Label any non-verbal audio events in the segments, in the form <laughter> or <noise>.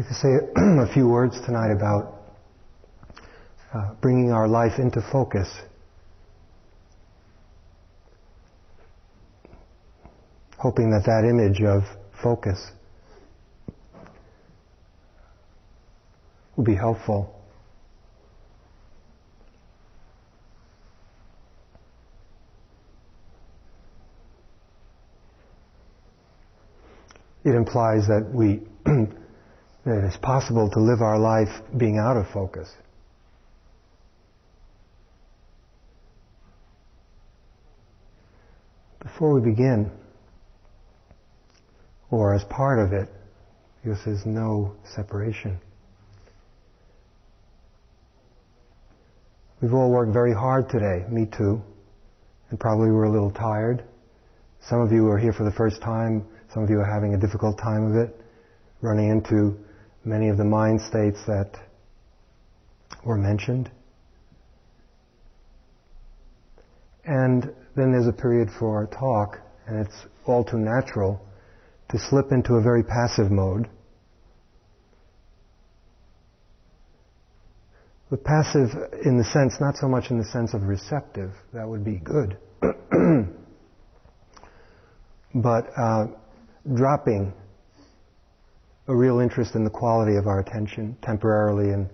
Like to say <clears throat> a few words tonight about uh, bringing our life into focus. Hoping that that image of focus will be helpful. It implies that we <clears throat> that it's possible to live our life being out of focus. Before we begin, or as part of it, because there's no separation. We've all worked very hard today, me too, and probably we're a little tired. Some of you are here for the first time, some of you are having a difficult time of it, running into many of the mind states that were mentioned. And then there's a period for our talk, and it's all too natural to slip into a very passive mode. But passive in the sense, not so much in the sense of receptive, that would be good. <clears throat> but uh, dropping a real interest in the quality of our attention temporarily and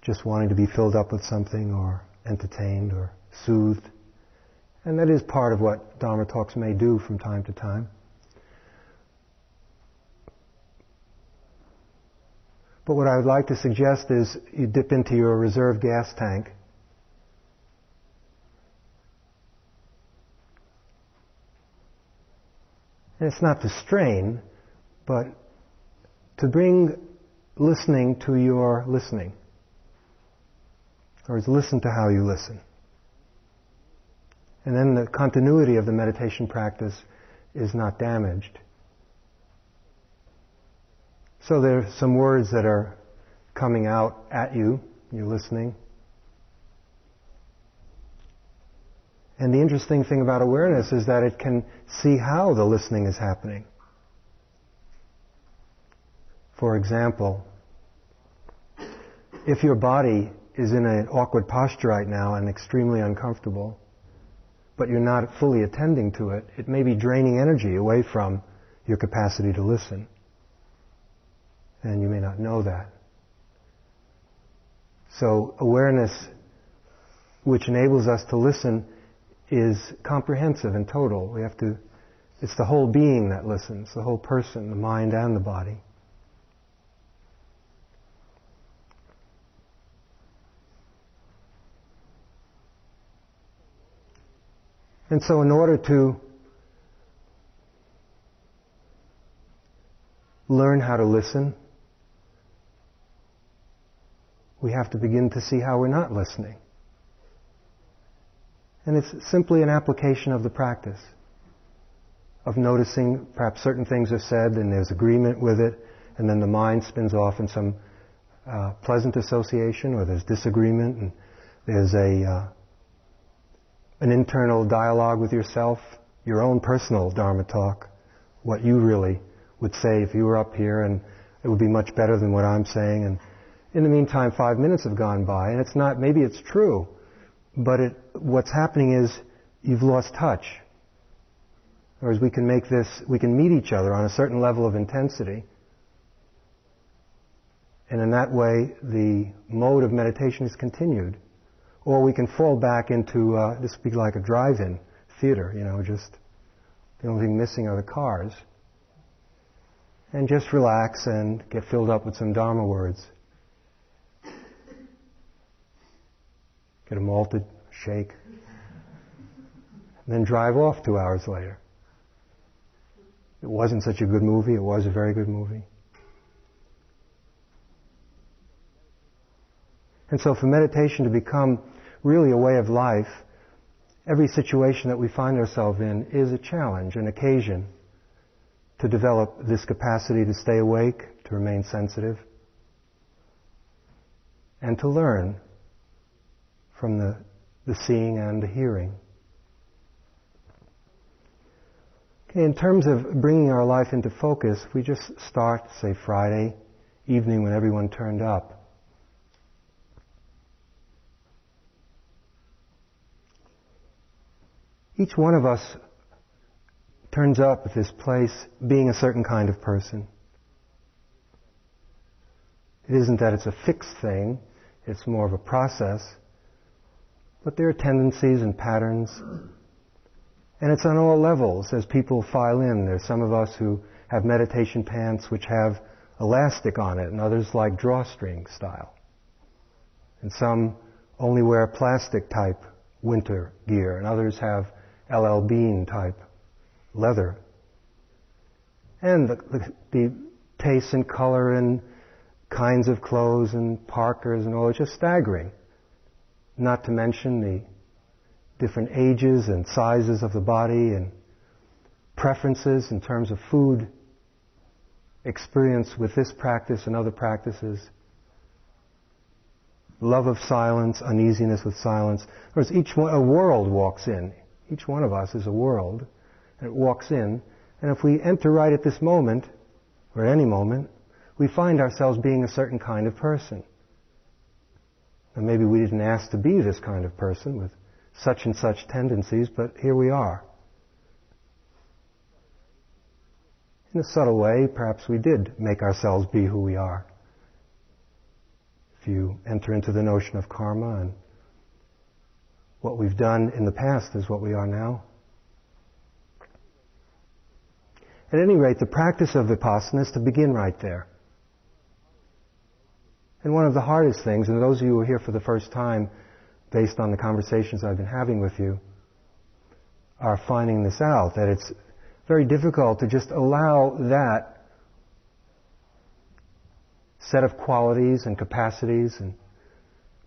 just wanting to be filled up with something or entertained or soothed. And that is part of what Dharma talks may do from time to time. But what I would like to suggest is you dip into your reserve gas tank And it's not to strain, but to bring listening to your listening. Or is listen to how you listen. And then the continuity of the meditation practice is not damaged. So there are some words that are coming out at you, you're listening. And the interesting thing about awareness is that it can see how the listening is happening. For example, if your body is in an awkward posture right now and extremely uncomfortable, but you're not fully attending to it, it may be draining energy away from your capacity to listen. And you may not know that. So awareness, which enables us to listen, is comprehensive and total. We have to, it's the whole being that listens, the whole person, the mind and the body. And so, in order to learn how to listen, we have to begin to see how we're not listening. And it's simply an application of the practice of noticing perhaps certain things are said and there's agreement with it, and then the mind spins off in some uh, pleasant association, or there's disagreement, and there's a uh, an internal dialogue with yourself, your own personal Dharma talk, what you really would say if you were up here and it would be much better than what I'm saying. And in the meantime, five minutes have gone by and it's not, maybe it's true, but it, what's happening is you've lost touch. Whereas we can make this, we can meet each other on a certain level of intensity. And in that way, the mode of meditation is continued. Or we can fall back into, uh, this would be like a drive-in theater, you know, just the only thing missing are the cars. And just relax and get filled up with some Dharma words. Get a malted shake. And then drive off two hours later. It wasn't such a good movie. It was a very good movie. And so for meditation to become really a way of life, every situation that we find ourselves in is a challenge, an occasion to develop this capacity to stay awake, to remain sensitive, and to learn from the, the seeing and the hearing. Okay, in terms of bringing our life into focus, we just start, say, Friday evening when everyone turned up. Each one of us turns up at this place being a certain kind of person. It isn't that it's a fixed thing, it's more of a process. But there are tendencies and patterns. And it's on all levels as people file in. There's some of us who have meditation pants which have elastic on it, and others like drawstring style. And some only wear plastic type winter gear, and others have LL Bean type leather. And the, the, the taste and color and kinds of clothes and parkers and all, it's just staggering. Not to mention the different ages and sizes of the body and preferences in terms of food, experience with this practice and other practices, love of silence, uneasiness with silence. Whereas each one, a world walks in. Each one of us is a world, and it walks in. And if we enter right at this moment, or at any moment, we find ourselves being a certain kind of person. And maybe we didn't ask to be this kind of person with such and such tendencies, but here we are. In a subtle way, perhaps we did make ourselves be who we are. If you enter into the notion of karma and what we've done in the past is what we are now. At any rate, the practice of vipassana is to begin right there. And one of the hardest things, and those of you who are here for the first time, based on the conversations I've been having with you, are finding this out, that it's very difficult to just allow that set of qualities and capacities and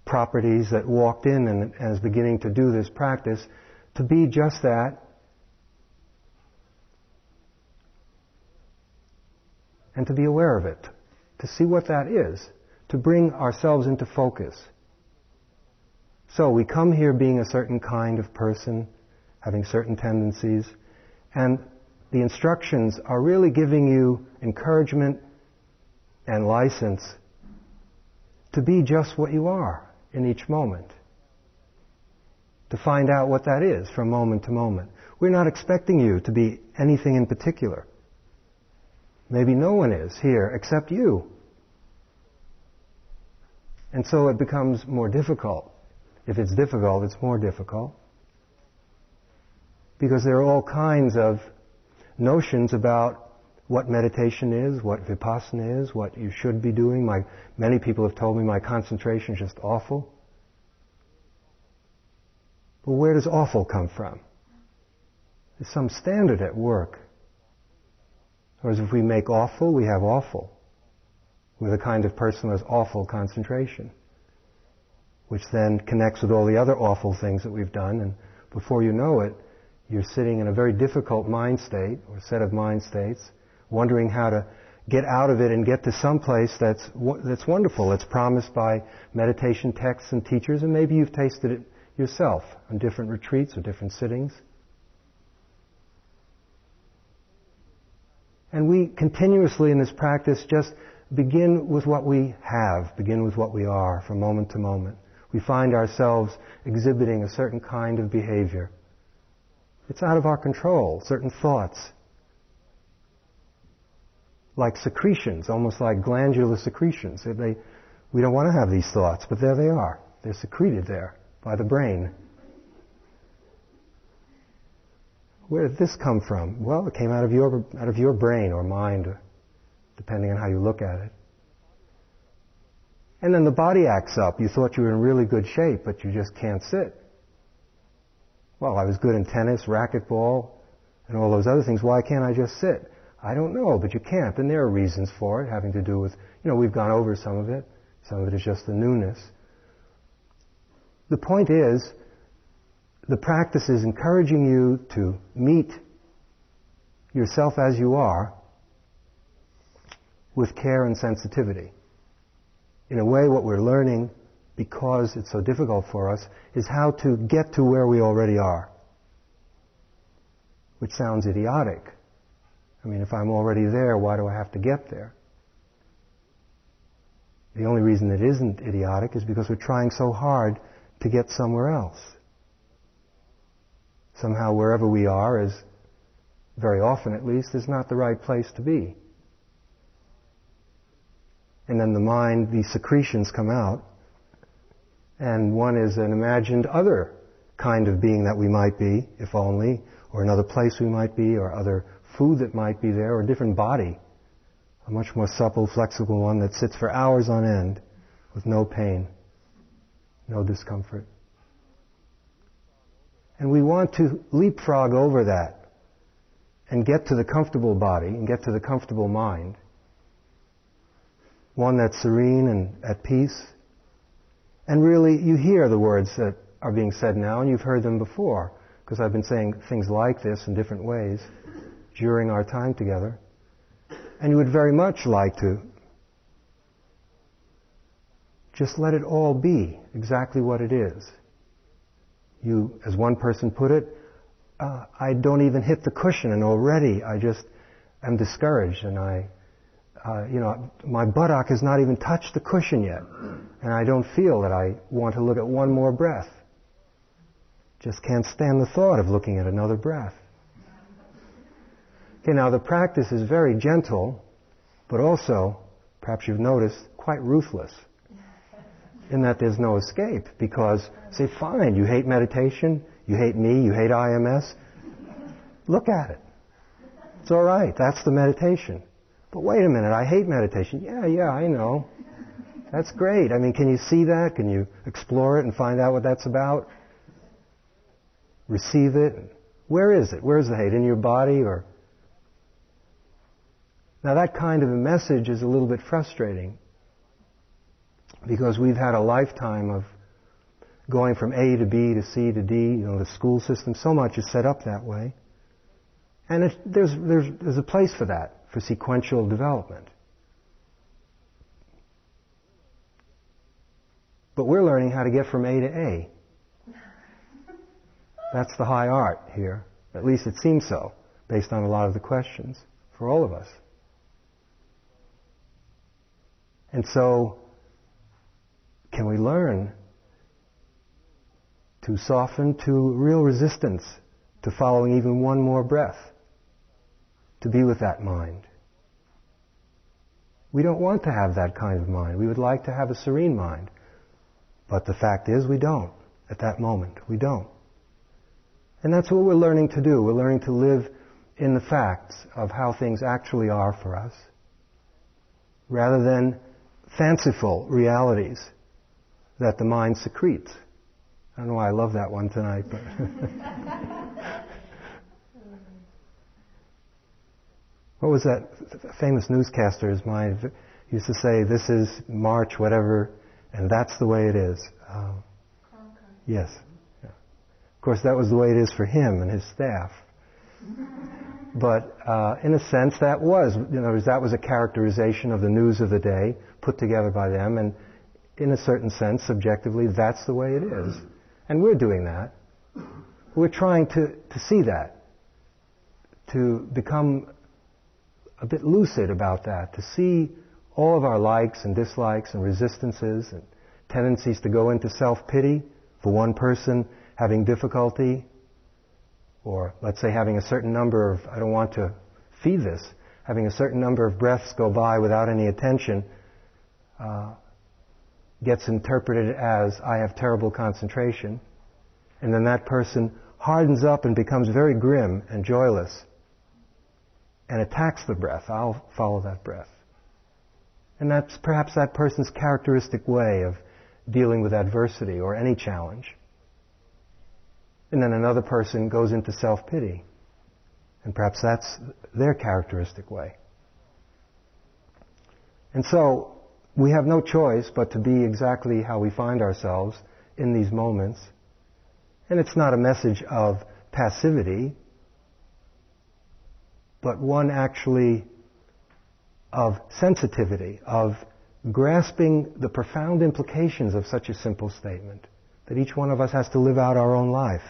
properties that walked in and, is beginning to do this practice to be just that and to be aware of it, to see what that is to bring ourselves into focus. So we come here being a certain kind of person, having certain tendencies, and the instructions are really giving you encouragement and license to be just what you are in each moment. To find out what that is from moment to moment. We're not expecting you to be anything in particular. Maybe no one is here except you. And so it becomes more difficult. If it's difficult, it's more difficult. Because there are all kinds of notions about what meditation is, what vipassana is, what you should be doing. My, many people have told me my concentration is just awful. But where does awful come from? There's some standard at work. Or Whereas if we make awful, we have awful with a kind of person who has awful concentration, which then connects with all the other awful things that we've done, and before you know it, you're sitting in a very difficult mind state or set of mind states, wondering how to get out of it and get to some place that's that's wonderful. It's promised by meditation texts and teachers, and maybe you've tasted it yourself on different retreats or different sittings. And we continuously in this practice just begin with what we have, begin with what we are from moment to moment. We find ourselves exhibiting a certain kind of behavior. It's out of our control, certain thoughts. Like secretions, almost like glandular secretions. They, we don't want to have these thoughts, but there they are. They're secreted there by the brain. Where did this come from? Well, it came out of your, out of your brain or mind depending on how you look at it. And then the body acts up. You thought you were in really good shape, but you just can't sit. Well, I was good in tennis, racquetball, and all those other things. Why can't I just sit? I don't know, but you can't. And there are reasons for it, having to do with, you know, we've gone over some of it. Some of it is just the newness. The point is, the practice is encouraging you to meet yourself as you are with care and sensitivity. In a way, what we're learning, because it's so difficult for us, is how to get to where we already are. Which sounds idiotic. I mean, if I'm already there, why do I have to get there? The only reason it isn't idiotic is because we're trying so hard to get somewhere else. Somehow wherever we are is, very often at least, is not the right place to be. And then the mind, these secretions come out, and one is an imagined other kind of being that we might be, if only, or another place we might be, or other food that might be there, or a different body. A much more supple, flexible one that sits for hours on end with no pain, no discomfort. And we want to leapfrog over that and get to the comfortable body and get to the comfortable mind. One that's serene and at peace. And really, you hear the words that are being said now, and you've heard them before, because I've been saying things like this in different ways during our time together. And you would very much like to just let it all be exactly what it is. You, as one person put it, uh, I don't even hit the cushion and already I just am discouraged and I, uh, you know, my buttock has not even touched the cushion yet and I don't feel that I want to look at one more breath. Just can't stand the thought of looking at another breath. Okay, now the practice is very gentle, but also, perhaps you've noticed, quite ruthless. In that there's no escape because say fine you hate meditation you hate me you hate ims look at it. It's all right. That's the meditation. But wait a minute i hate meditation. Yeah yeah i know. That's great. I mean can you see that? Can you explore it and find out what that's about? Receive it. Where is it? Where's the hate? In your body or now that kind of a message is a little bit frustrating because we've had a lifetime of going from A to B to C to D, you know, the school system, so much is set up that way. And it, there's, there's, there's a place for that, for sequential development. But we're learning how to get from A to A. That's the high art here. At least it seems so, based on a lot of the questions for all of us. And so, can we learn to soften to real resistance to following even one more breath, to be with that mind? We don't want to have that kind of mind. We would like to have a serene mind. But the fact is, we don't at that moment. We don't. And that's what we're learning to do. We're learning to live in the facts of how things actually are for us, rather than fanciful realities that the mind secretes. I don't know why I love that one tonight, but. <laughs> what was that famous newscaster's mind used to say, this is March, whatever, and that's the way it is. Um, yes. Yeah. Of course, that was the way it is for him and his staff. But uh, in a sense, that was, you know, that was a characterization of the news of the day put together by them, and in a certain sense, subjectively, that's the way it is. And we're doing that. We're trying to, to see that, to become a bit lucid about that, to see all of our likes and dislikes and resistances and tendencies to go into self-pity for one person having difficulty, or let's say having a certain number of, I don't want to feed this, having a certain number of breaths go by without any attention, uh, gets interpreted as, I have terrible concentration. And then that person hardens up and becomes very grim and joyless and attacks the breath. I'll follow that breath. And that's perhaps that person's characteristic way of dealing with adversity or any challenge. And then another person goes into self pity. And perhaps that's their characteristic way. And so, we have no choice but to be exactly how we find ourselves in these moments. And it's not a message of passivity, but one actually of sensitivity, of grasping the profound implications of such a simple statement. That each one of us has to live out our own life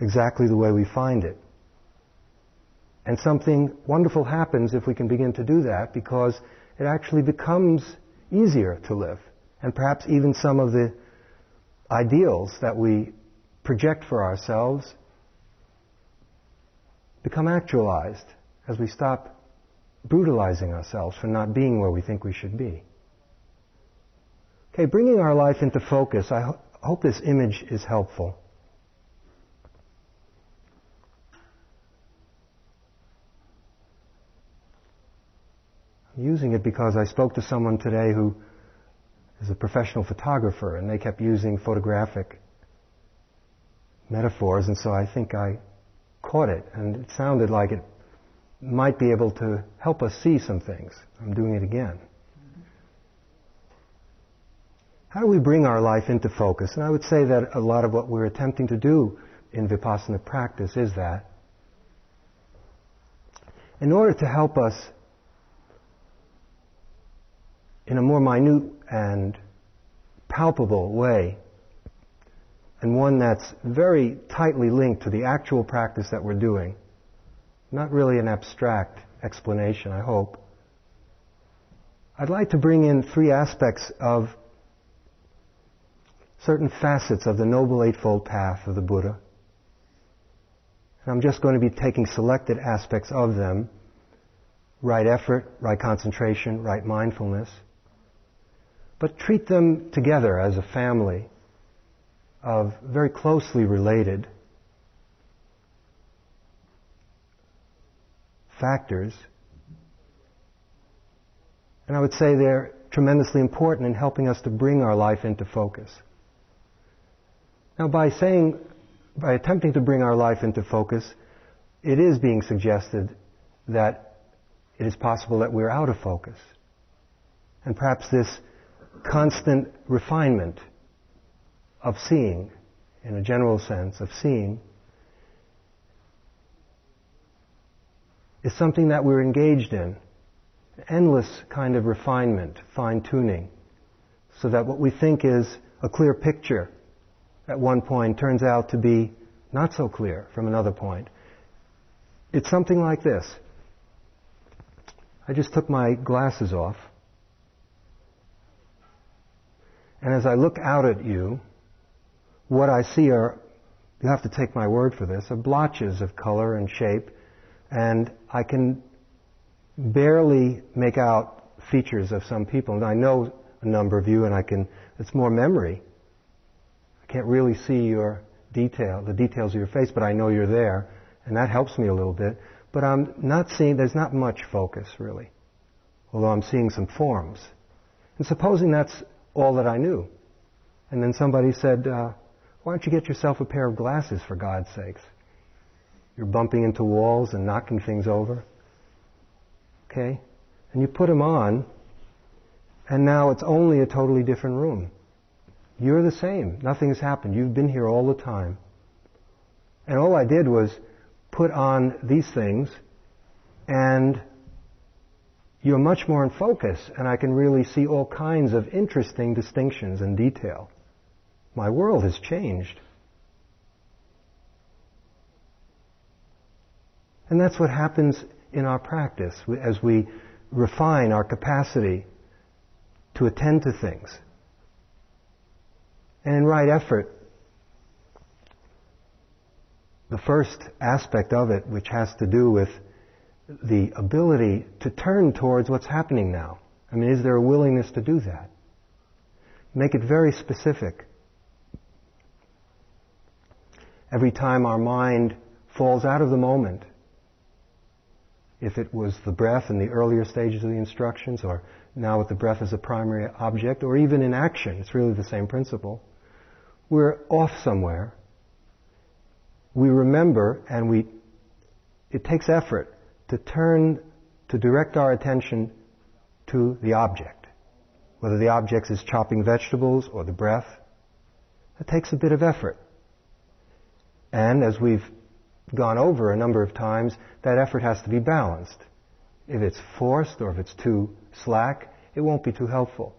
exactly the way we find it. And something wonderful happens if we can begin to do that because it actually becomes easier to live. And perhaps even some of the ideals that we project for ourselves become actualized as we stop brutalizing ourselves for not being where we think we should be. Okay, bringing our life into focus, I ho- hope this image is helpful. I'm using it because I spoke to someone today who is a professional photographer and they kept using photographic metaphors and so I think I caught it and it sounded like it might be able to help us see some things. I'm doing it again. How do we bring our life into focus? And I would say that a lot of what we're attempting to do in Vipassana practice is that. In order to help us in a more minute and palpable way, and one that's very tightly linked to the actual practice that we're doing, not really an abstract explanation, I hope. I'd like to bring in three aspects of certain facets of the Noble Eightfold Path of the Buddha. And I'm just going to be taking selected aspects of them right effort, right concentration, right mindfulness but treat them together as a family of very closely related factors. And I would say they're tremendously important in helping us to bring our life into focus. Now, by saying, by attempting to bring our life into focus, it is being suggested that it is possible that we're out of focus. And perhaps this constant refinement of seeing, in a general sense, of seeing, is something that we're engaged in. Endless kind of refinement, fine tuning, so that what we think is a clear picture at one point turns out to be not so clear from another point. It's something like this. I just took my glasses off. And as I look out at you, what I see are, you have to take my word for this, are blotches of color and shape, and I can barely make out features of some people. And I know a number of you, and I can, it's more memory. Can't really see your detail, the details of your face, but I know you're there, and that helps me a little bit. But I'm not seeing, there's not much focus really, although I'm seeing some forms. And supposing that's all that I knew. And then somebody said, uh, why don't you get yourself a pair of glasses for God's sakes? You're bumping into walls and knocking things over. Okay? And you put them on, and now it's only a totally different room. You're the same. Nothing has happened. You've been here all the time. And all I did was put on these things and you're much more in focus, and I can really see all kinds of interesting distinctions and detail. My world has changed. And that's what happens in our practice as we refine our capacity to attend to things. And right effort, the first aspect of it, which has to do with the ability to turn towards what's happening now. I mean, is there a willingness to do that? Make it very specific. Every time our mind falls out of the moment, if it was the breath in the earlier stages of the instructions, or now with the breath as a primary object, or even in action, it's really the same principle. We're off somewhere. We remember, and we, it takes effort to turn, to direct our attention to the object. Whether the object is chopping vegetables or the breath, it takes a bit of effort. And as we've gone over a number of times, that effort has to be balanced. If it's forced or if it's too slack, it won't be too helpful.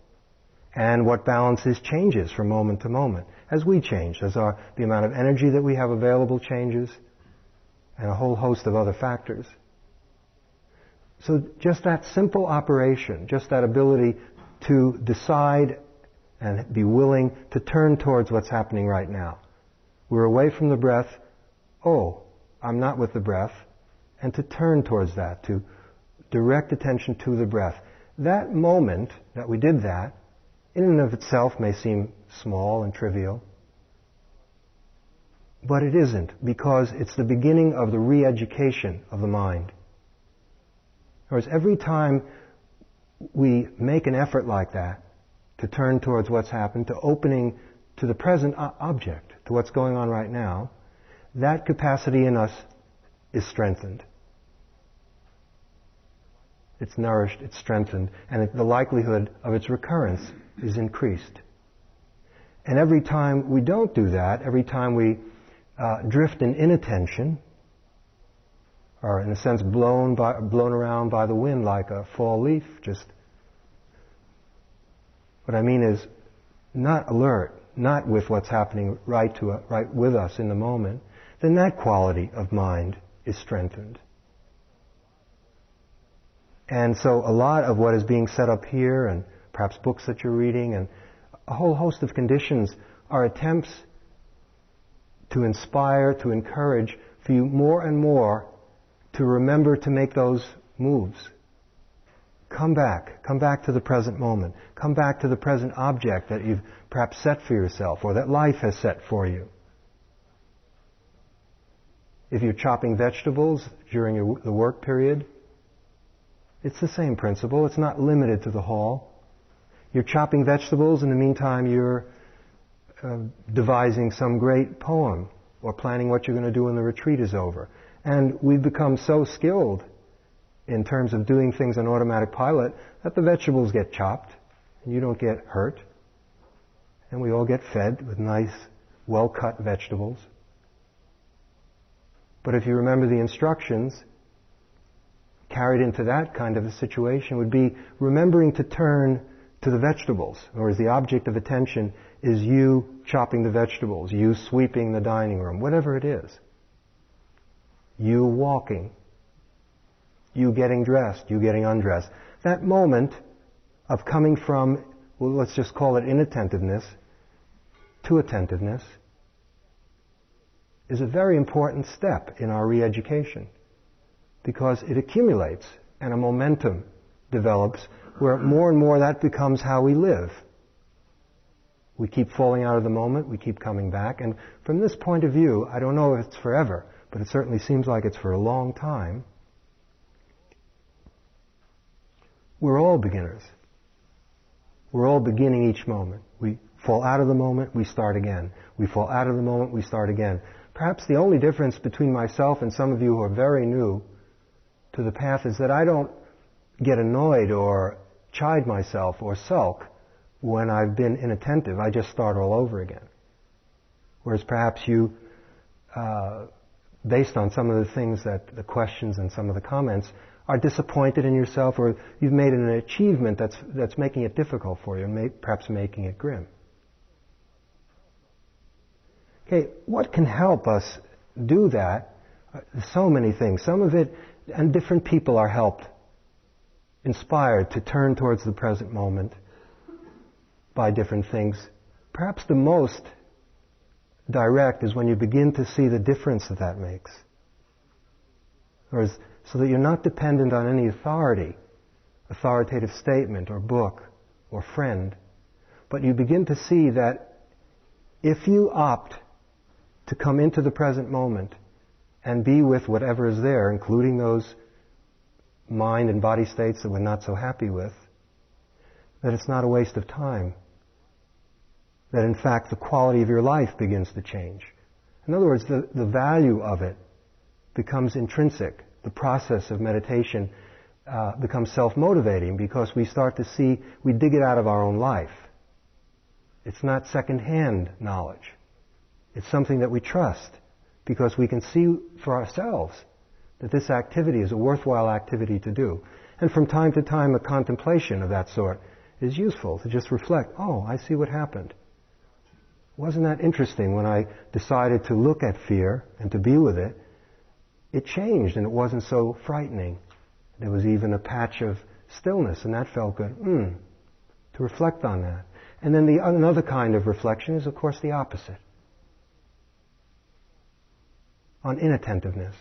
And what balance is changes from moment to moment. As we change, as our, the amount of energy that we have available changes, and a whole host of other factors. So just that simple operation, just that ability to decide and be willing to turn towards what's happening right now. We're away from the breath. Oh, I'm not with the breath. And to turn towards that, to direct attention to the breath. That moment that we did that, in and of itself may seem small and trivial. But it isn't, because it's the beginning of the re-education of the mind. Whereas every time we make an effort like that, to turn towards what's happened, to opening to the present object, to what's going on right now, that capacity in us is strengthened. It's nourished, it's strengthened, and the likelihood of its recurrence is increased. And every time we don't do that, every time we uh, drift in inattention, or in a sense blown, by, blown around by the wind like a fall leaf, just what I mean is not alert, not with what's happening right to right with us in the moment, then that quality of mind is strengthened. And so a lot of what is being set up here and perhaps books that you're reading and a whole host of conditions are attempts to inspire, to encourage for you more and more to remember to make those moves, Come back. Come back to the present moment. Come back to the present object that you've perhaps set for yourself or that life has set for you. If you're chopping vegetables during your, the work period, it's the same principle. It's not limited to the hall. You're chopping vegetables, in the meantime, you're uh, devising some great poem or planning what you're going to do when the retreat is over. And we've become so skilled in terms of doing things on automatic pilot that the vegetables get chopped and you don't get hurt. And we all get fed with nice, well cut vegetables. But if you remember the instructions, carried into that kind of a situation would be remembering to turn to the vegetables, or as the object of attention is you chopping the vegetables, you sweeping the dining room, whatever it is. You walking, you getting dressed, you getting undressed. That moment of coming from, well, let's just call it inattentiveness, to attentiveness, is a very important step in our re-education because it accumulates and a momentum develops where more and more that becomes how we live. We keep falling out of the moment, we keep coming back, and from this point of view, I don't know if it's forever, but it certainly seems like it's for a long time. We're all beginners. We're all beginning each moment. We fall out of the moment, we start again. We fall out of the moment, we start again. Perhaps the only difference between myself and some of you who are very new to the path is that I don't get annoyed or chide myself or sulk when I've been inattentive. I just start all over again. Whereas perhaps you, uh, based on some of the things that the questions and some of the comments, are disappointed in yourself or you've made an achievement that's, that's making it difficult for you, may, perhaps making it grim. Okay, what can help us do that? Uh, so many things. Some of it, and different people are helped, inspired to turn towards the present moment by different things. Perhaps the most direct is when you begin to see the difference that that makes. Whereas so that you're not dependent on any authority, authoritative statement or book or friend, but you begin to see that if you opt to come into the present moment and be with whatever is there, including those mind and body states that we're not so happy with, that it's not a waste of time. That in fact the quality of your life begins to change. In other words, the, the value of it becomes intrinsic the process of meditation uh, becomes self-motivating because we start to see, we dig it out of our own life. It's not second-hand knowledge. It's something that we trust because we can see for ourselves that this activity is a worthwhile activity to do. And from time to time, a contemplation of that sort is useful to just reflect, oh, I see what happened. Wasn't that interesting when I decided to look at fear and to be with it it changed and it wasn't so frightening. There was even a patch of stillness and that felt good. Hmm. to reflect on that. And then the another kind of reflection is, of course, the opposite. On inattentiveness.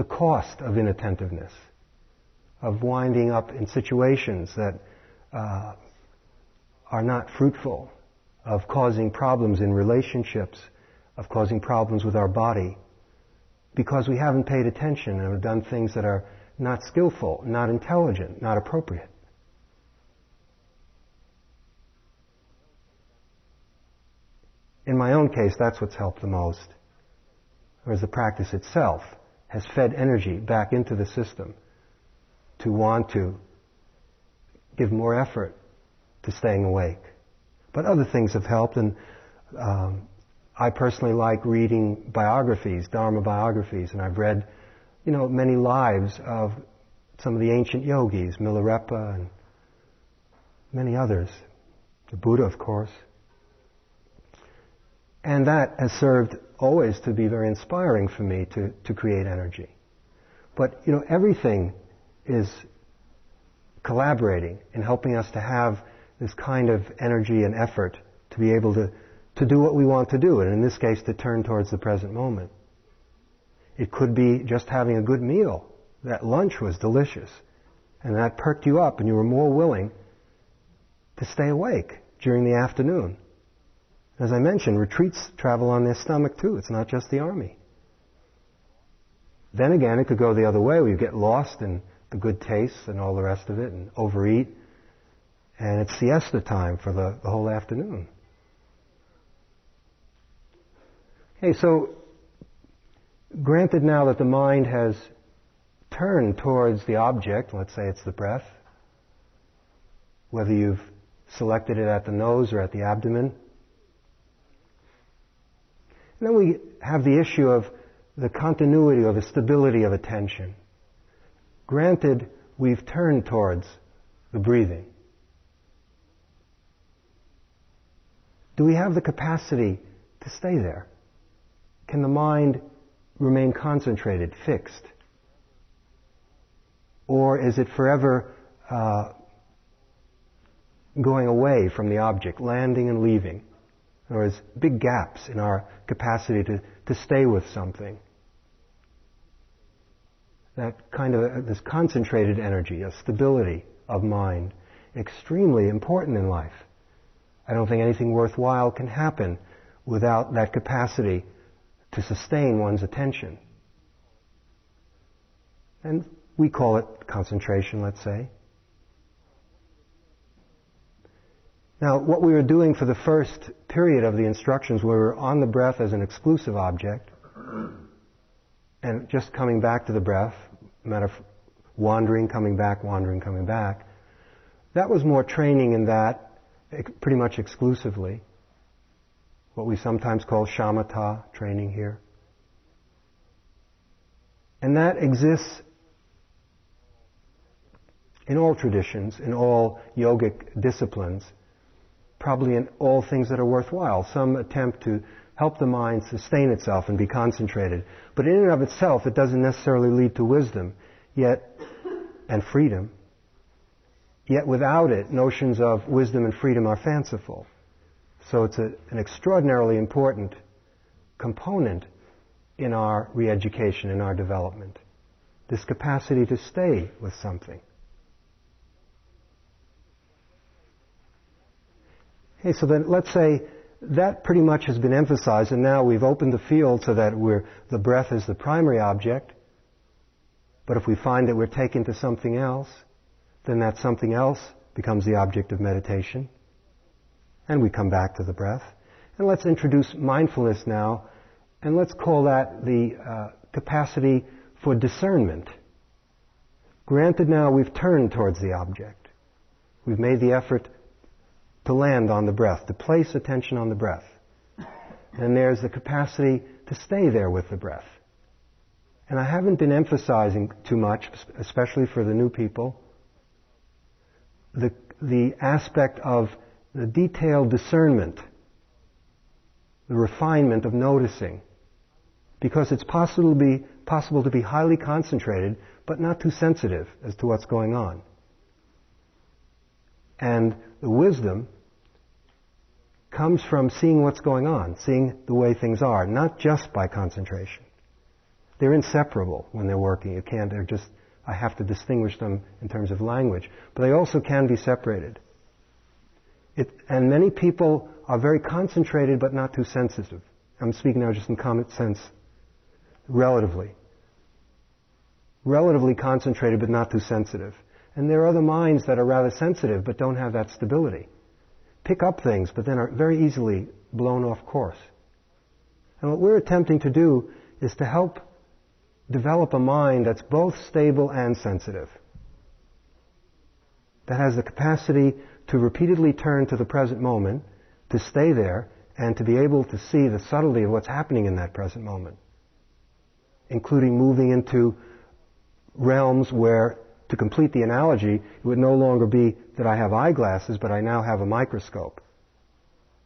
The cost of inattentiveness. Of winding up in situations that uh, are not fruitful. Of causing problems in relationships. Of causing problems with our body. Because we haven't paid attention and have done things that are not skillful, not intelligent, not appropriate. In my own case, that's what's helped the most. Whereas the practice itself has fed energy back into the system to want to give more effort to staying awake. But other things have helped, and um, I personally like reading biographies, Dharma biographies, and I've read you know, many lives of some of the ancient yogis, Milarepa and many others. The Buddha, of course. And that has served always to be very inspiring for me to, to create energy. But, you know, everything is collaborating in helping us to have this kind of energy and effort to be able to, to do what we want to do, and in this case, to turn towards the present moment. It could be just having a good meal. That lunch was delicious. And that perked you up and you were more willing to stay awake during the afternoon. As I mentioned, retreats travel on their stomach too. It's not just the army. Then again, it could go the other way you get lost in the good tastes and all the rest of it and overeat. And it's siesta time for the, the whole afternoon. Okay, so Granted now that the mind has turned towards the object, let's say it's the breath, whether you've selected it at the nose or at the abdomen. And then we have the issue of the continuity or the stability of attention. Granted, we've turned towards the breathing. Do we have the capacity to stay there? Can the mind remain concentrated, fixed? Or is it forever uh, going away from the object, landing and leaving? There is big gaps in our capacity to, to stay with something. That kind of, this concentrated energy, a stability of mind, extremely important in life. I don't think anything worthwhile can happen without that capacity to sustain one's attention. And we call it concentration, let's say. Now, what we were doing for the first period of the instructions, we were on the breath as an exclusive object, and just coming back to the breath, matter wandering, coming back, wandering, coming back. That was more training in that, pretty much exclusively what we sometimes call shamatha training here. And that exists in all traditions, in all yogic disciplines, probably in all things that are worthwhile. Some attempt to help the mind sustain itself and be concentrated. But in and of itself, it doesn't necessarily lead to wisdom, yet, and freedom. Yet without it, notions of wisdom and freedom are fanciful. So it's a, an extraordinarily important component in our re-education, in our development. This capacity to stay with something. Okay, so then let's say that pretty much has been emphasized and now we've opened the field so that the breath is the primary object. But if we find that we're taken to something else, then that something else becomes the object of meditation. And we come back to the breath. And let's introduce mindfulness now, and let's call that the uh, capacity for discernment. Granted now we've turned towards the object. We've made the effort to land on the breath, to place attention on the breath. And there's the capacity to stay there with the breath. And I haven't been emphasizing too much, especially for the new people, the, the aspect of the detailed discernment, the refinement of noticing, because it's possible to be, possible to be highly concentrated, but not too sensitive as to what's going on. And the wisdom comes from seeing what's going on, seeing the way things are, not just by concentration. They're inseparable when they're working. You can't, they're just, I have to distinguish them in terms of language. But they also can be separated. It, and many people are very concentrated but not too sensitive. I'm speaking now just in common sense, relatively. Relatively concentrated but not too sensitive. And there are other minds that are rather sensitive but don't have that stability. Pick up things but then are very easily blown off course. And what we're attempting to do is to help develop a mind that's both stable and sensitive. That has the capacity to repeatedly turn to the present moment, to stay there, and to be able to see the subtlety of what's happening in that present moment, including moving into realms where, to complete the analogy, it would no longer be that I have eyeglasses, but I now have a microscope,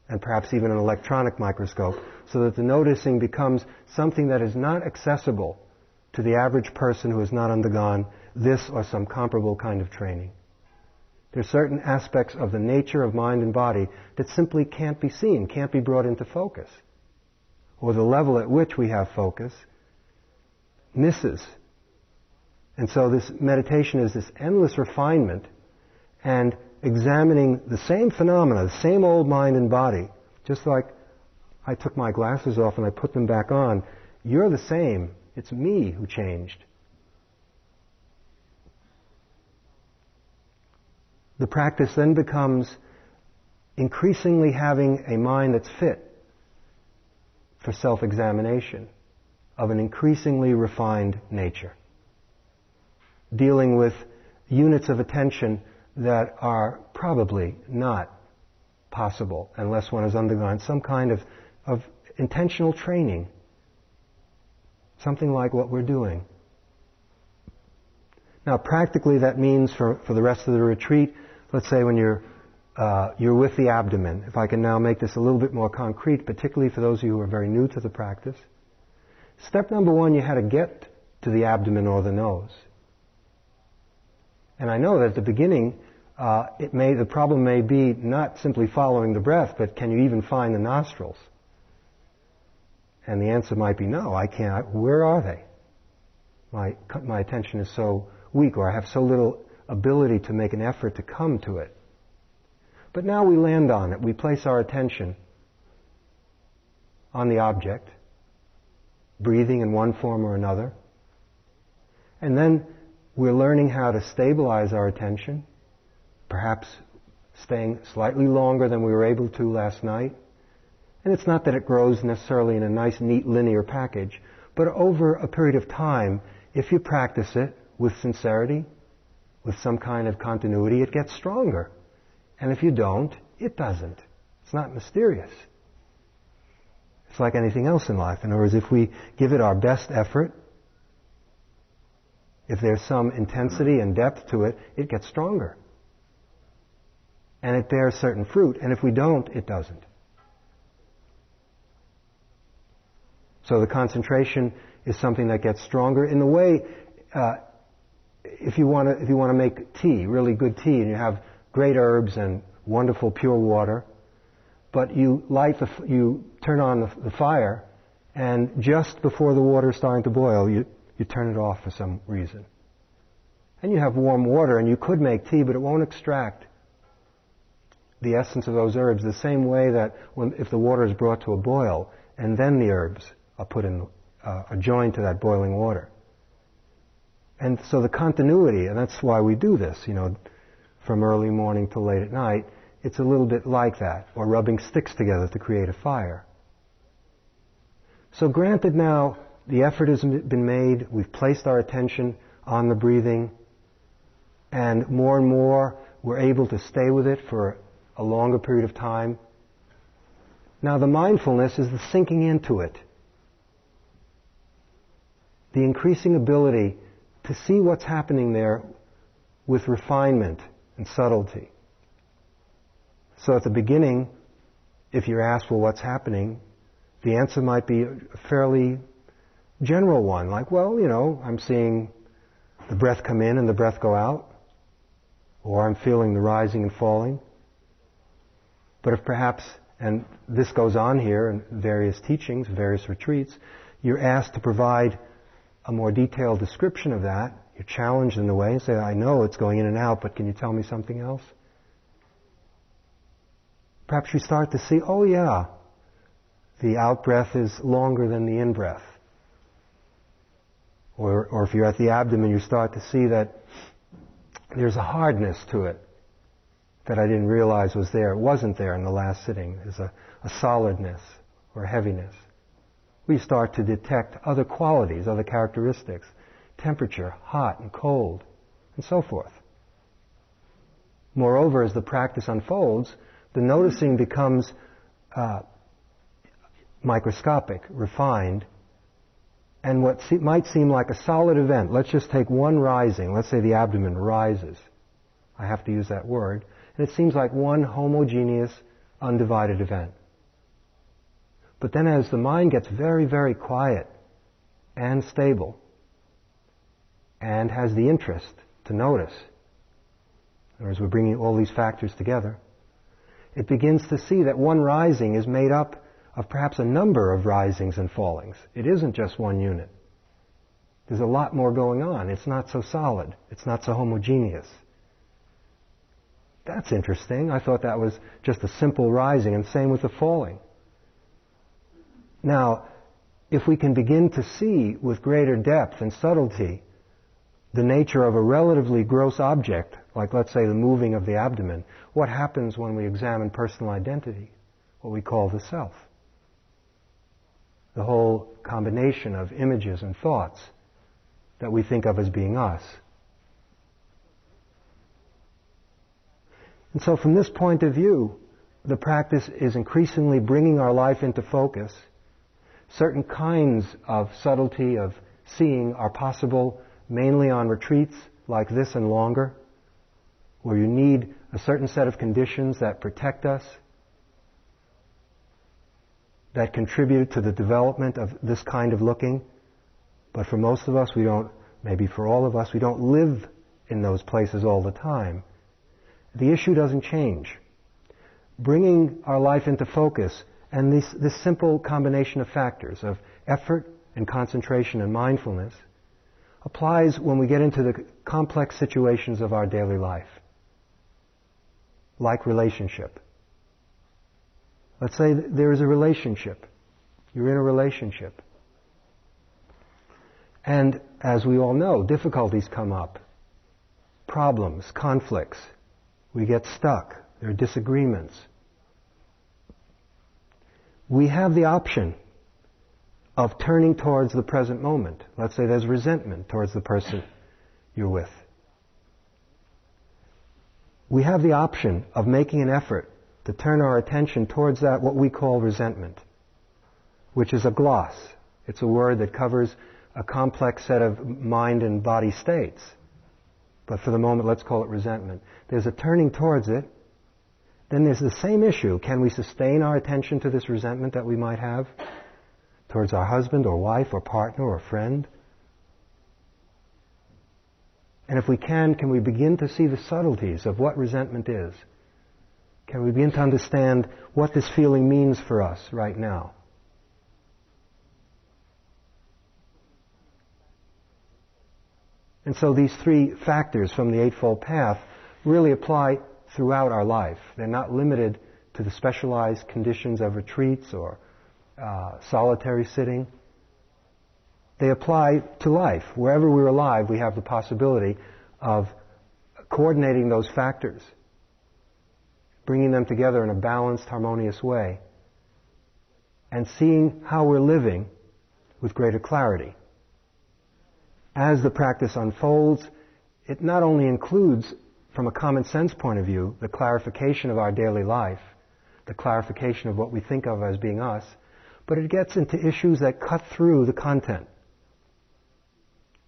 and perhaps even an electronic microscope, so that the noticing becomes something that is not accessible to the average person who has not undergone this or some comparable kind of training. There are certain aspects of the nature of mind and body that simply can't be seen, can't be brought into focus. Or the level at which we have focus misses. And so this meditation is this endless refinement and examining the same phenomena, the same old mind and body, just like I took my glasses off and I put them back on. You're the same. It's me who changed. The practice then becomes increasingly having a mind that's fit for self-examination of an increasingly refined nature. Dealing with units of attention that are probably not possible unless one has undergone some kind of, of intentional training. Something like what we're doing. Now, practically, that means for, for the rest of the retreat, let's say when you're, uh, you're with the abdomen, if I can now make this a little bit more concrete, particularly for those of you who are very new to the practice. Step number one, you had to get to the abdomen or the nose. And I know that at the beginning, uh, it may, the problem may be not simply following the breath, but can you even find the nostrils? And the answer might be no, I can't. Where are they? My, my attention is so weak, or I have so little ability to make an effort to come to it. But now we land on it. We place our attention on the object, breathing in one form or another. And then we're learning how to stabilize our attention, perhaps staying slightly longer than we were able to last night. And it's not that it grows necessarily in a nice, neat, linear package, but over a period of time, if you practice it with sincerity, with some kind of continuity, it gets stronger. And if you don't, it doesn't. It's not mysterious. It's like anything else in life. In other words, if we give it our best effort, if there's some intensity and depth to it, it gets stronger. And it bears certain fruit. And if we don't, it doesn't. So the concentration is something that gets stronger in the way uh, if you want to if you want to make tea, really good tea, and you have great herbs and wonderful pure water, but you light the you turn on the, the fire, and just before the water is starting to boil, you you turn it off for some reason, and you have warm water, and you could make tea, but it won't extract the essence of those herbs the same way that when if the water is brought to a boil and then the herbs are put in uh, are joined to that boiling water and so the continuity, and that's why we do this, you know, from early morning till late at night, it's a little bit like that, or rubbing sticks together to create a fire. So granted now, the effort has been made, we've placed our attention on the breathing, and more and more we're able to stay with it for a longer period of time. Now the mindfulness is the sinking into it. The increasing ability to see what's happening there with refinement and subtlety. So at the beginning, if you're asked, well, what's happening? The answer might be fairly general one, like, well, you know, I'm seeing the breath come in and the breath go out. or I'm feeling the rising and falling. But if perhaps, and this goes on here in various teachings, various retreats, you're asked to provide a more detailed description of that, you're challenged in the way and say, I know it's going in and out, but can you tell me something else? Perhaps you start to see, oh yeah, the out breath is longer than the in breath. Or, or if you're at the abdomen, you start to see that there's a hardness to it that I didn't realize was there. It wasn't there in the last sitting. There's a, a solidness or heaviness. We start to detect other qualities, other characteristics, temperature, hot and cold, and so forth. Moreover, as the practice unfolds, the noticing becomes uh, microscopic, refined, and what se- might seem like a solid event, let's just take one rising, let's say the abdomen rises. I have to use that word. And it seems like one homogeneous, undivided event. But then as the mind gets very, very quiet and stable, and has the interest to notice, or as we're bringing all these factors together, it begins to see that one rising is made up of perhaps a number of risings and fallings. It isn't just one unit. There's a lot more going on. It's not so solid. It's not so homogeneous. That's interesting. I thought that was just a simple rising, and same with the falling. Now, if we can begin to see with greater depth and subtlety the nature of a relatively gross object, like let's say the moving of the abdomen, what happens when we examine personal identity, what we call the self? The whole combination of images and thoughts that we think of as being us. And so from this point of view, the practice is increasingly bringing our life into focus. Certain kinds of subtlety of seeing are possible mainly on retreats like this and longer, where you need a certain set of conditions that protect us that contribute to the development of this kind of looking. But for most of us, we don't, maybe for all of us, we don't live in those places all the time. The issue doesn't change. Bringing our life into focus and this, this simple combination of factors of effort and concentration and mindfulness applies when we get into the complex situations of our daily life, like relationship. Let's say there is a relationship. You're in a relationship. And as we all know, difficulties come up. Problems, conflicts. We get stuck. There are disagreements. We have the option of turning towards the present moment. Let's say there's resentment towards the person you're with. We have the option of making an effort to turn our attention towards that, what we call resentment, which is a gloss. It's a word that covers a complex set of mind and body states. But for the moment, let's call it resentment. There's a turning towards it. Then there's the same issue. Can we sustain our attention to this resentment that we might have towards our husband or wife or partner or friend? And if we can, can we begin to see the subtleties of what resentment is? Can we begin to understand what this feeling means for us right now? And so these three factors from the Eightfold Path really apply throughout our life. They're not limited to the specialized conditions of retreats or uh, solitary sitting. They apply to life. Wherever we're alive, we have the possibility of coordinating those factors bringing them together in a balanced, harmonious way, and seeing how we're living with greater clarity. As the practice unfolds, it not only includes, from a common sense point of view, the clarification of our daily life, the clarification of what we think of as being us, but it gets into issues that cut through the content.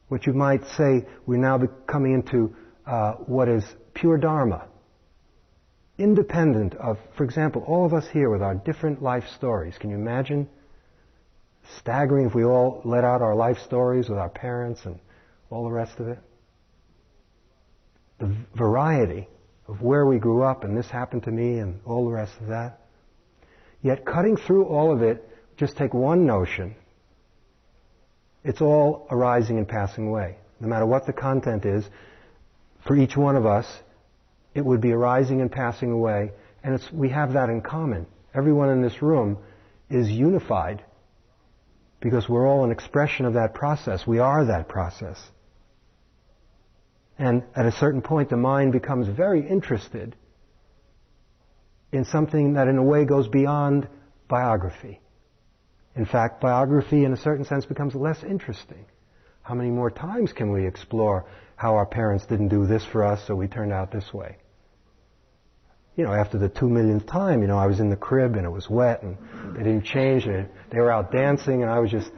What you might say, we're now coming into uh, what is pure Dharma, independent of, for example, all of us here with our different life stories. Can you imagine? Staggering if we all let out our life stories with our parents and all the rest of it. the variety of where we grew up and this happened to me and all the rest of that. Yet cutting through all of it, just take one notion. It's all arising and passing away. No matter what the content is, for each one of us, it would be arising and passing away. And we have that in common. Everyone in this room is unified because we're all an expression of that process. We are that process. And at a certain point, the mind becomes very interested in something that in a way goes beyond biography. In fact, biography in a certain sense becomes less interesting. How many more times can we explore how our parents didn't do this for us, so we turned out this way? You know, after the two millionth time, you know, I was in the crib and it was wet and they didn't change it. they were out dancing and I was just,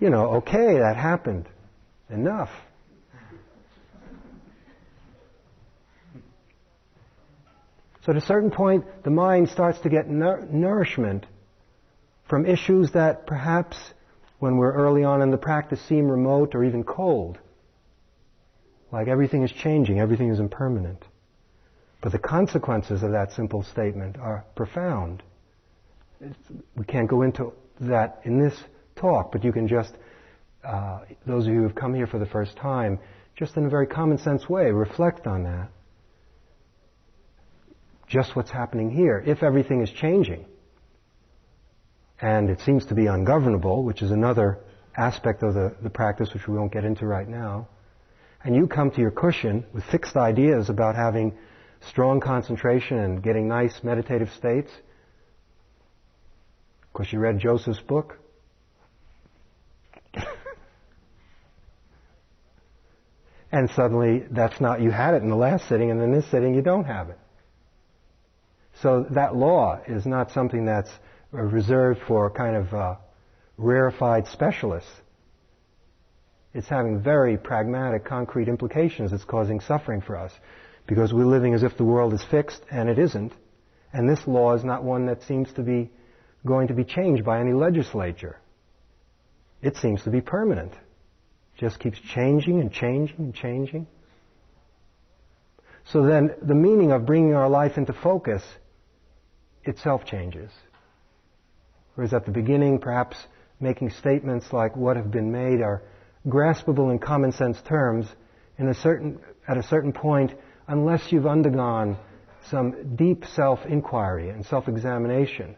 you know, okay, that happened. Enough. So at a certain point, the mind starts to get nourishment from issues that perhaps when we're early on in the practice seem remote or even cold. Like everything is changing, everything is impermanent. But the consequences of that simple statement are profound. It's, we can't go into that in this talk, but you can just, uh, those of you who have come here for the first time, just in a very common sense way, reflect on that just what's happening here. If everything is changing, and it seems to be ungovernable, which is another aspect of the, the practice which we won't get into right now, and you come to your cushion with fixed ideas about having strong concentration and getting nice meditative states, of course you read Joseph's book, <laughs> and suddenly that's not, you had it in the last sitting, and in this sitting you don't have it. So that law is not something that's reserved for kind of uh, rarefied specialists. It's having very pragmatic, concrete implications. It's causing suffering for us because we're living as if the world is fixed and it isn't. And this law is not one that seems to be going to be changed by any legislature. It seems to be permanent. It just keeps changing and changing and changing. So then the meaning of bringing our life into focus itself changes. Whereas at the beginning, perhaps making statements like what have been made are graspable in common sense terms, in a certain, at a certain point, unless you've undergone some deep self-inquiry and self-examination,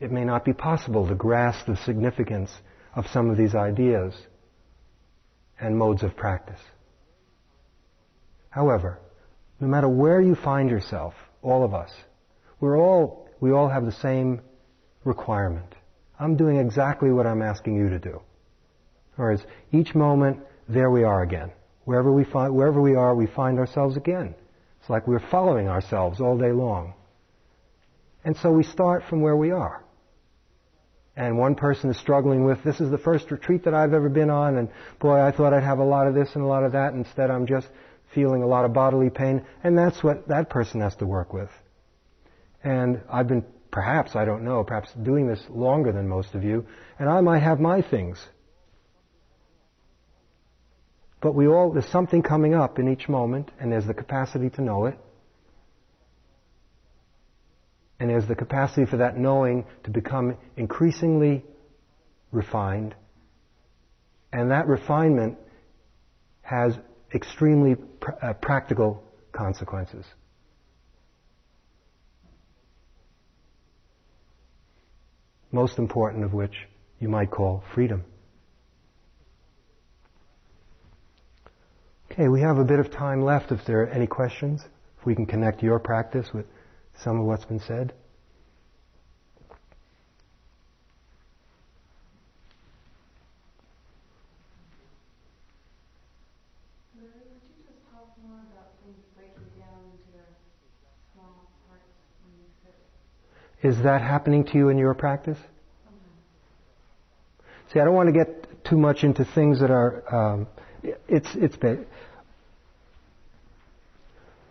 it may not be possible to grasp the significance of some of these ideas and modes of practice. However, no matter where you find yourself, all of us. We're all, we all have the same requirement. I'm doing exactly what I'm asking you to do. Whereas each moment, there we are again. Wherever we find, wherever we are, we find ourselves again. It's like we're following ourselves all day long. And so we start from where we are. And one person is struggling with, this is the first retreat that I've ever been on, and boy, I thought I'd have a lot of this and a lot of that. Instead, I'm just feeling a lot of bodily pain, and that's what that person has to work with. And I've been, perhaps, I don't know, perhaps doing this longer than most of you, and I might have my things. But we all, there's something coming up in each moment, and there's the capacity to know it. And there's the capacity for that knowing to become increasingly refined. And that refinement has extremely pr- uh, practical consequences. Most important of which you might call freedom. Okay, we have a bit of time left if there are any questions. If we can connect your practice with some of what's been said. Is that happening to you in your practice? See, I don't want to get too much into things that are. Um, it's it's.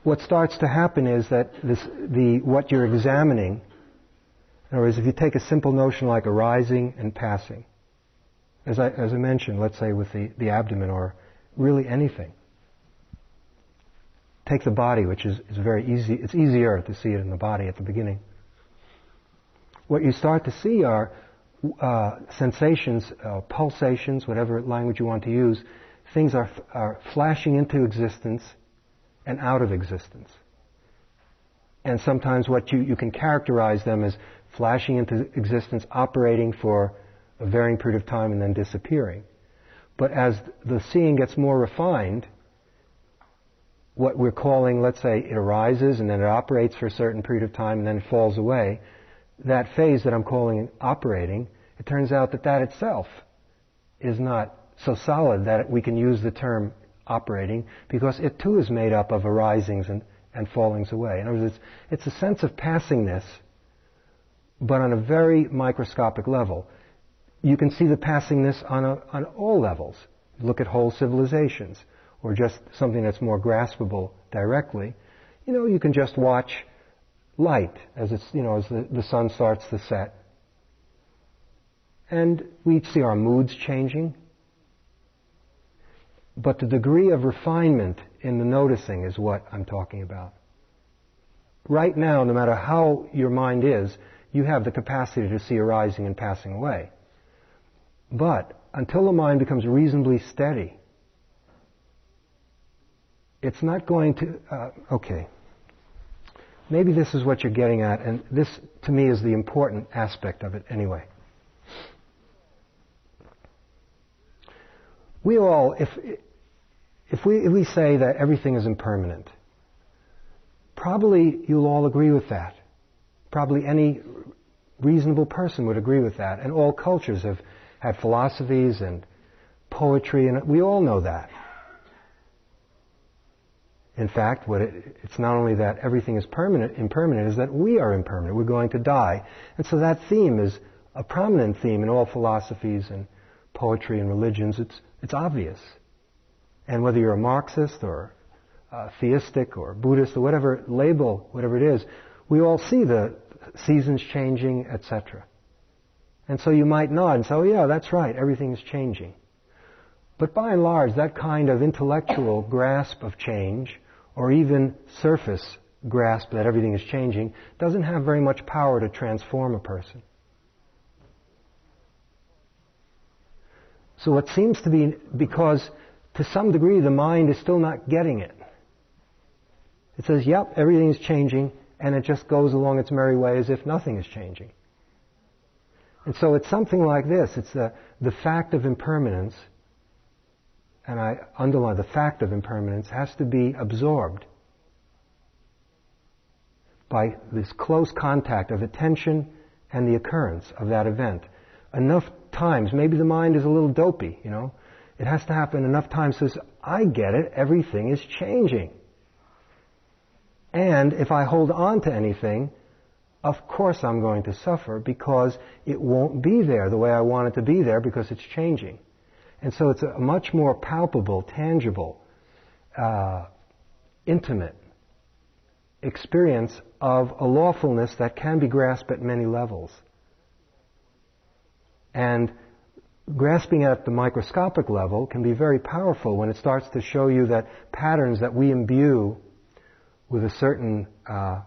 What starts to happen is that this, the what you're examining. In other words, if you take a simple notion like arising and passing, as I, as I mentioned, let's say with the, the abdomen or really anything. Take the body, which is, is very easy, it's easier to see it in the body at the beginning. What you start to see are uh, sensations, uh, pulsations, whatever language you want to use, things are, are flashing into existence and out of existence. And sometimes what you, you can characterize them as flashing into existence, operating for a varying period of time and then disappearing. But as the seeing gets more refined, what we're calling, let's say, it arises and then it operates for a certain period of time and then falls away, that phase that I'm calling operating, it turns out that that itself is not so solid that we can use the term operating because it too is made up of arisings and, and fallings away. In other words, it's, it's a sense of passingness, but on a very microscopic level. You can see the passingness on, a, on all levels. Look at whole civilizations, or just something that's more graspable directly. You know, you can just watch light as it's, you know, as the, the sun starts to set. And we see our moods changing. But the degree of refinement in the noticing is what I'm talking about. Right now, no matter how your mind is, you have the capacity to see arising and passing away. But until the mind becomes reasonably steady, it's not going to. Uh, okay. Maybe this is what you're getting at, and this to me is the important aspect of it anyway. We all, if, if, we, if we say that everything is impermanent, probably you'll all agree with that. Probably any reasonable person would agree with that. And all cultures have had philosophies and poetry, and we all know that. In fact, it, it's not only that everything is permanent, impermanent, is that we are impermanent. We're going to die. And so that theme is a prominent theme in all philosophies and poetry and religions. It's, it's obvious. And whether you're a Marxist or a theistic or Buddhist or whatever label, whatever it is, we all see the seasons changing, etc. And so you might nod and say, oh yeah, that's right, everything is changing. But by and large, that kind of intellectual grasp of change or even surface grasp that everything is changing doesn't have very much power to transform a person. So it seems to be because to some degree the mind is still not getting it. It says, yep, everything is changing, and it just goes along its merry way as if nothing is changing. And so it's something like this. It's the, the fact of impermanence and I underline the fact of impermanence, has to be absorbed by this close contact of attention and the occurrence of that event. Enough times, maybe the mind is a little dopey, you know. It has to happen enough times so I get it, everything is changing. And if I hold on to anything, of course I'm going to suffer because it won't be there the way I want it to be there because it's changing. And so it's a much more palpable, tangible, uh, intimate experience of a lawfulness that can be grasped at many levels. And grasping at the microscopic level can be very powerful when it starts to show you that patterns that we imbue with a certain uh,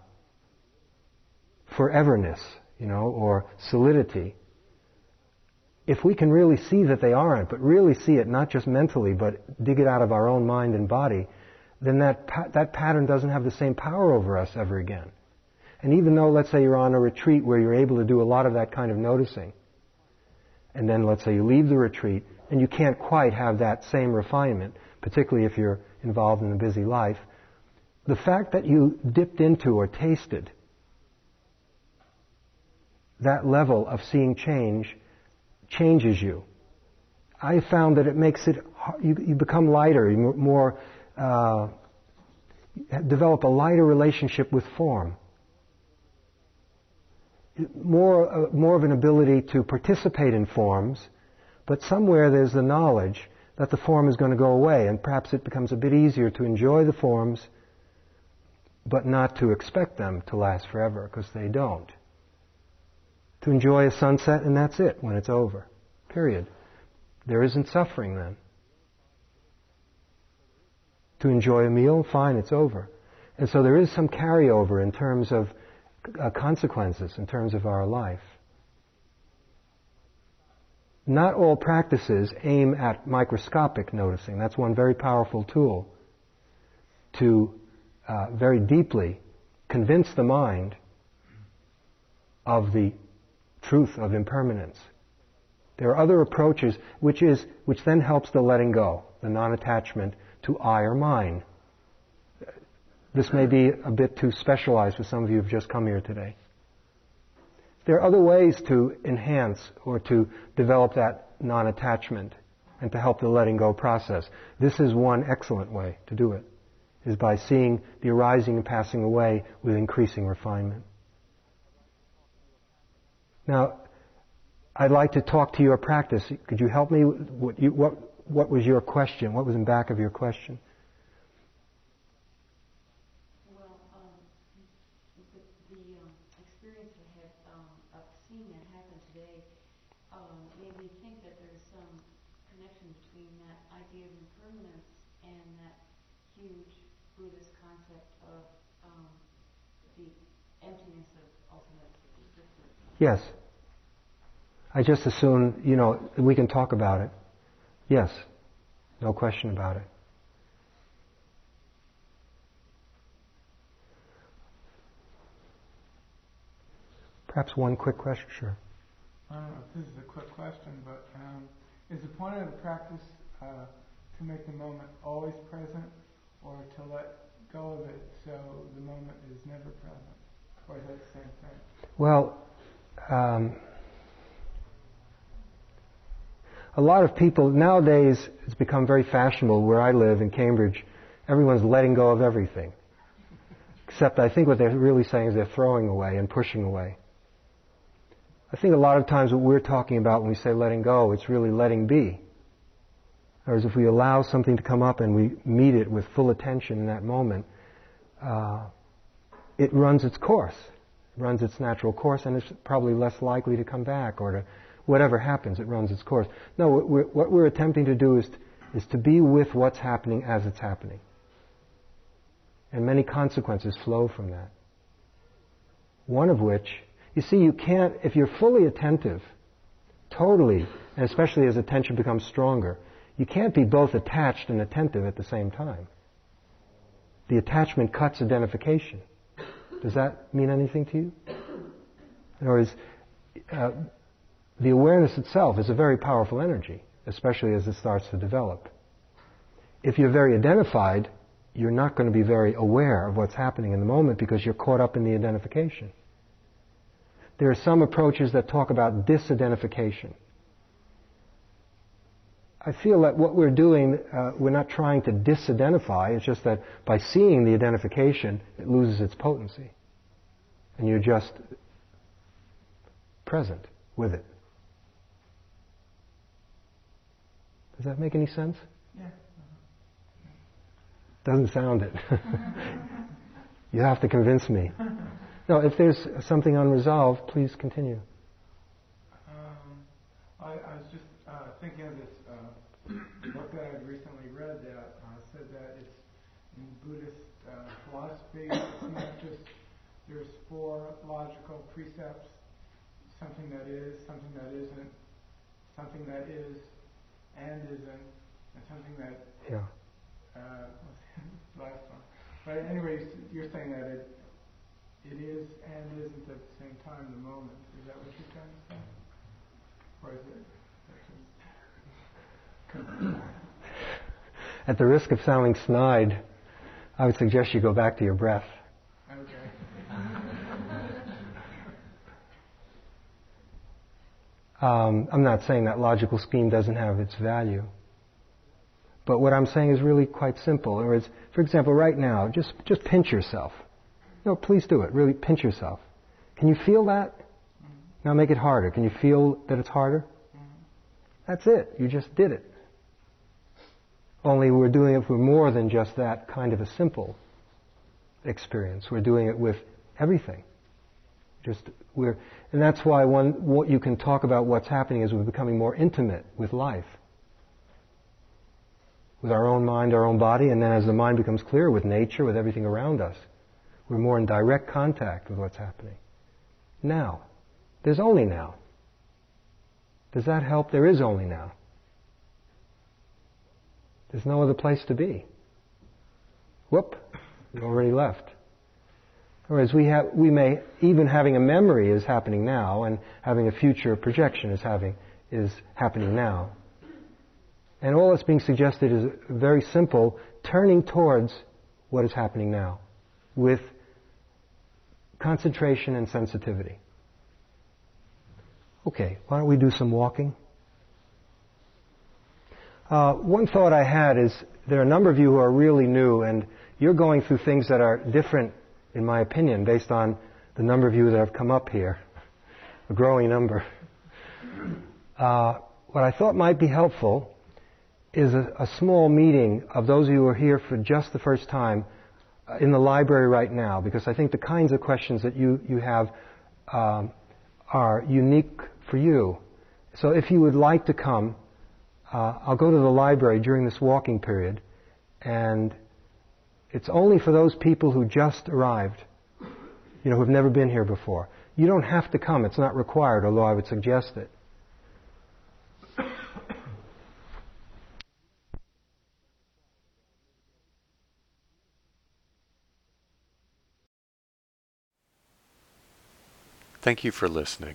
foreverness, you know, or solidity, if we can really see that they aren't, but really see it not just mentally, but dig it out of our own mind and body, then that, pa- that pattern doesn't have the same power over us ever again. And even though, let's say, you're on a retreat where you're able to do a lot of that kind of noticing, and then let's say you leave the retreat and you can't quite have that same refinement, particularly if you're involved in a busy life, the fact that you dipped into or tasted that level of seeing change changes you. I found that it makes it, you, you become lighter, you more, uh, develop a lighter relationship with form. More, uh, more of an ability to participate in forms, but somewhere there's the knowledge that the form is going to go away, and perhaps it becomes a bit easier to enjoy the forms, but not to expect them to last forever, because they don't to enjoy a sunset and that's it when it's over. Period. There isn't suffering then. to enjoy a meal, fine, it's over. And so there is some carryover in terms of uh, consequences, in terms of our life. Not all practices aim at microscopic noticing. That's one very powerful tool to uh, very deeply convince the mind of the truth of impermanence. There are other approaches which is which then helps the letting go, the non-attachment to I or mine. This may be a bit too specialized for some of you who've just come here today. There are other ways to enhance or to develop that non-attachment and to help the letting go process. This is one excellent way to do it, is by seeing the arising and passing away with increasing refinement. Now, I'd like to talk to your practice. Could you help me? What, you, what, what was your question? What was in back of your question? Well, um, the, the um, experience I had um, of seeing that happen today um, made me think that there's some connection between that idea of impermanence and that huge Buddhist concept of um, the emptiness of ultimate existence. Yes. I just assume, you know, we can talk about it. Yes. No question about it. Perhaps one quick question, sure. I don't know if this is a quick question, but um, is the point of the practice uh, to make the moment always present or to let go of it so the moment is never present? Or is that the same thing? Well, um, a lot of people nowadays it's become very fashionable where I live in Cambridge. Everyone's letting go of everything. Except I think what they're really saying is they're throwing away and pushing away. I think a lot of times what we're talking about when we say letting go, it's really letting be. Whereas if we allow something to come up and we meet it with full attention in that moment, uh, it runs its course, runs its natural course, and it's probably less likely to come back or to whatever happens, it runs its course. No, what we're, what we're attempting to do is, is to be with what's happening as it's happening. And many consequences flow from that. One of which, you see, you can't, if you're fully attentive, totally, and especially as attention becomes stronger, you can't be both attached and attentive at the same time. The attachment cuts identification. Does that mean anything to you? In other words, uh, the awareness itself is a very powerful energy, especially as it starts to develop. If you're very identified, you're not going to be very aware of what's happening in the moment because you're caught up in the identification. There are some approaches that talk about disidentification. I feel that what we're doing, uh, we're not trying to disidentify, it's just that by seeing the identification, it loses its potency. And you're just present with it. Does that make any sense? Yeah. Doesn't sound it. <laughs> you have to convince me. No, if there's something unresolved, please continue. Um, I, I, was just uh, thinking of this book that I recently read that uh, said that it's in Buddhist uh, philosophy, it's not just there's four logical precepts, something that is, something that isn't, something that is, and isn't, and something that. Yeah. Uh, <laughs> last one. But anyways, you're saying that it it is and isn't at the same time the moment. Is that what you're trying to say? Or is it? At the risk of sounding snide, I would suggest you go back to your breath. Okay. Um, I'm not saying that logical scheme doesn't have its value. But what I'm saying is really quite simple. In other words, for example, right now, just, just pinch yourself. No, please do it. Really pinch yourself. Can you feel that? Now make it harder. Can you feel that it's harder? That's it. You just did it. Only we're doing it for more than just that kind of a simple experience. We're doing it with everything. Just we're, and that's why one, what you can talk about what's happening is we're becoming more intimate with life. with our own mind, our own body, and then as the mind becomes clear with nature, with everything around us, we're more in direct contact with what's happening. Now. There's only now. Does that help? There is only now. There's no other place to be. Whoop, you already left. Whereas we have, we may, even having a memory is happening now, and having a future projection is having, is happening now. And all that's being suggested is very simple, turning towards what is happening now, with concentration and sensitivity. Okay, why don't we do some walking? Uh, one thought I had is there are a number of you who are really new, and you're going through things that are different, in my opinion, based on the number of you that have come up here, a growing number. Uh, what I thought might be helpful is a, a, small meeting of those of you who are here for just the first time uh, in the library right now, because I think the kinds of questions that you, you have um, are unique for you. So if you would like to come, uh, I'll go to the library during this walking period, and it's only for those people who just arrived, you know, who've never been here before. You don't have to come; it's not required, although I would suggest it. Thank you for listening.